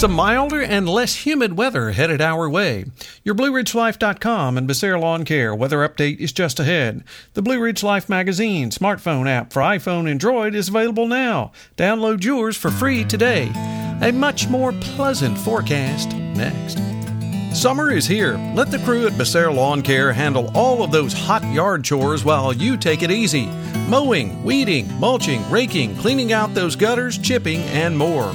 Some milder and less humid weather headed our way. Your BlueRidgeLife.com and Becerra Lawn Care weather update is just ahead. The Blue Ridge Life magazine smartphone app for iPhone and Droid is available now. Download yours for free today. A much more pleasant forecast next. Summer is here. Let the crew at Becerra Lawn Care handle all of those hot yard chores while you take it easy. Mowing, weeding, mulching, raking, cleaning out those gutters, chipping, and more.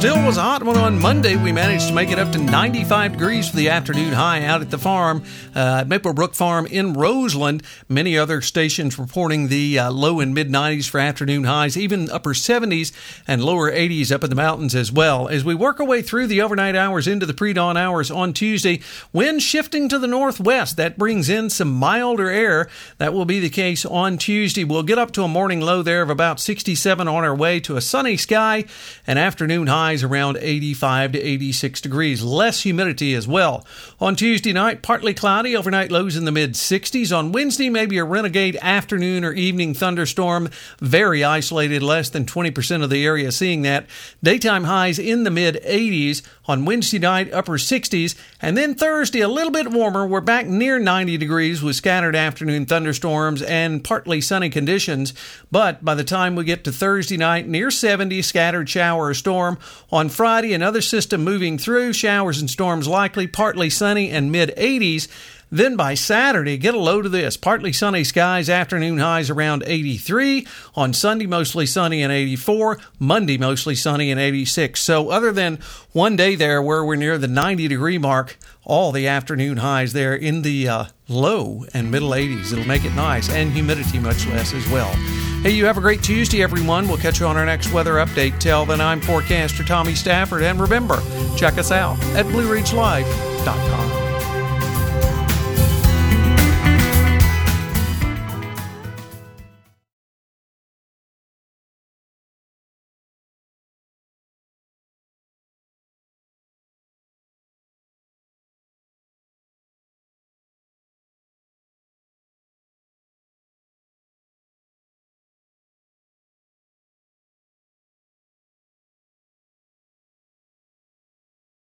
Still was a hot one on Monday. We managed to make it up to 95 degrees for the afternoon high out at the farm, uh, Maplebrook Farm in Roseland. Many other stations reporting the uh, low and mid 90s for afternoon highs, even upper 70s and lower 80s up in the mountains as well. As we work our way through the overnight hours into the pre dawn hours on Tuesday, wind shifting to the northwest. That brings in some milder air. That will be the case on Tuesday. We'll get up to a morning low there of about 67 on our way to a sunny sky and afternoon high highs around 85 to 86 degrees. Less humidity as well. On Tuesday night, partly cloudy, overnight lows in the mid 60s. On Wednesday, maybe a renegade afternoon or evening thunderstorm. Very isolated, less than 20% of the area seeing that. Daytime highs in the mid 80s. On Wednesday night, upper 60s. And then Thursday, a little bit warmer. We're back near 90 degrees with scattered afternoon thunderstorms and partly sunny conditions. But by the time we get to Thursday night, near 70, scattered shower or storm. On Friday, another system moving through, showers and storms likely, partly sunny and mid 80s. Then by Saturday, get a load of this. Partly sunny skies, afternoon highs around 83. On Sunday, mostly sunny and 84. Monday, mostly sunny and 86. So, other than one day there where we're near the 90 degree mark, all the afternoon highs there in the uh, low and middle 80s. It'll make it nice and humidity much less as well. Hey, you have a great Tuesday, everyone. We'll catch you on our next weather update. Till then, I'm forecaster Tommy Stafford. And remember, check us out at BlueRidgeLife.com.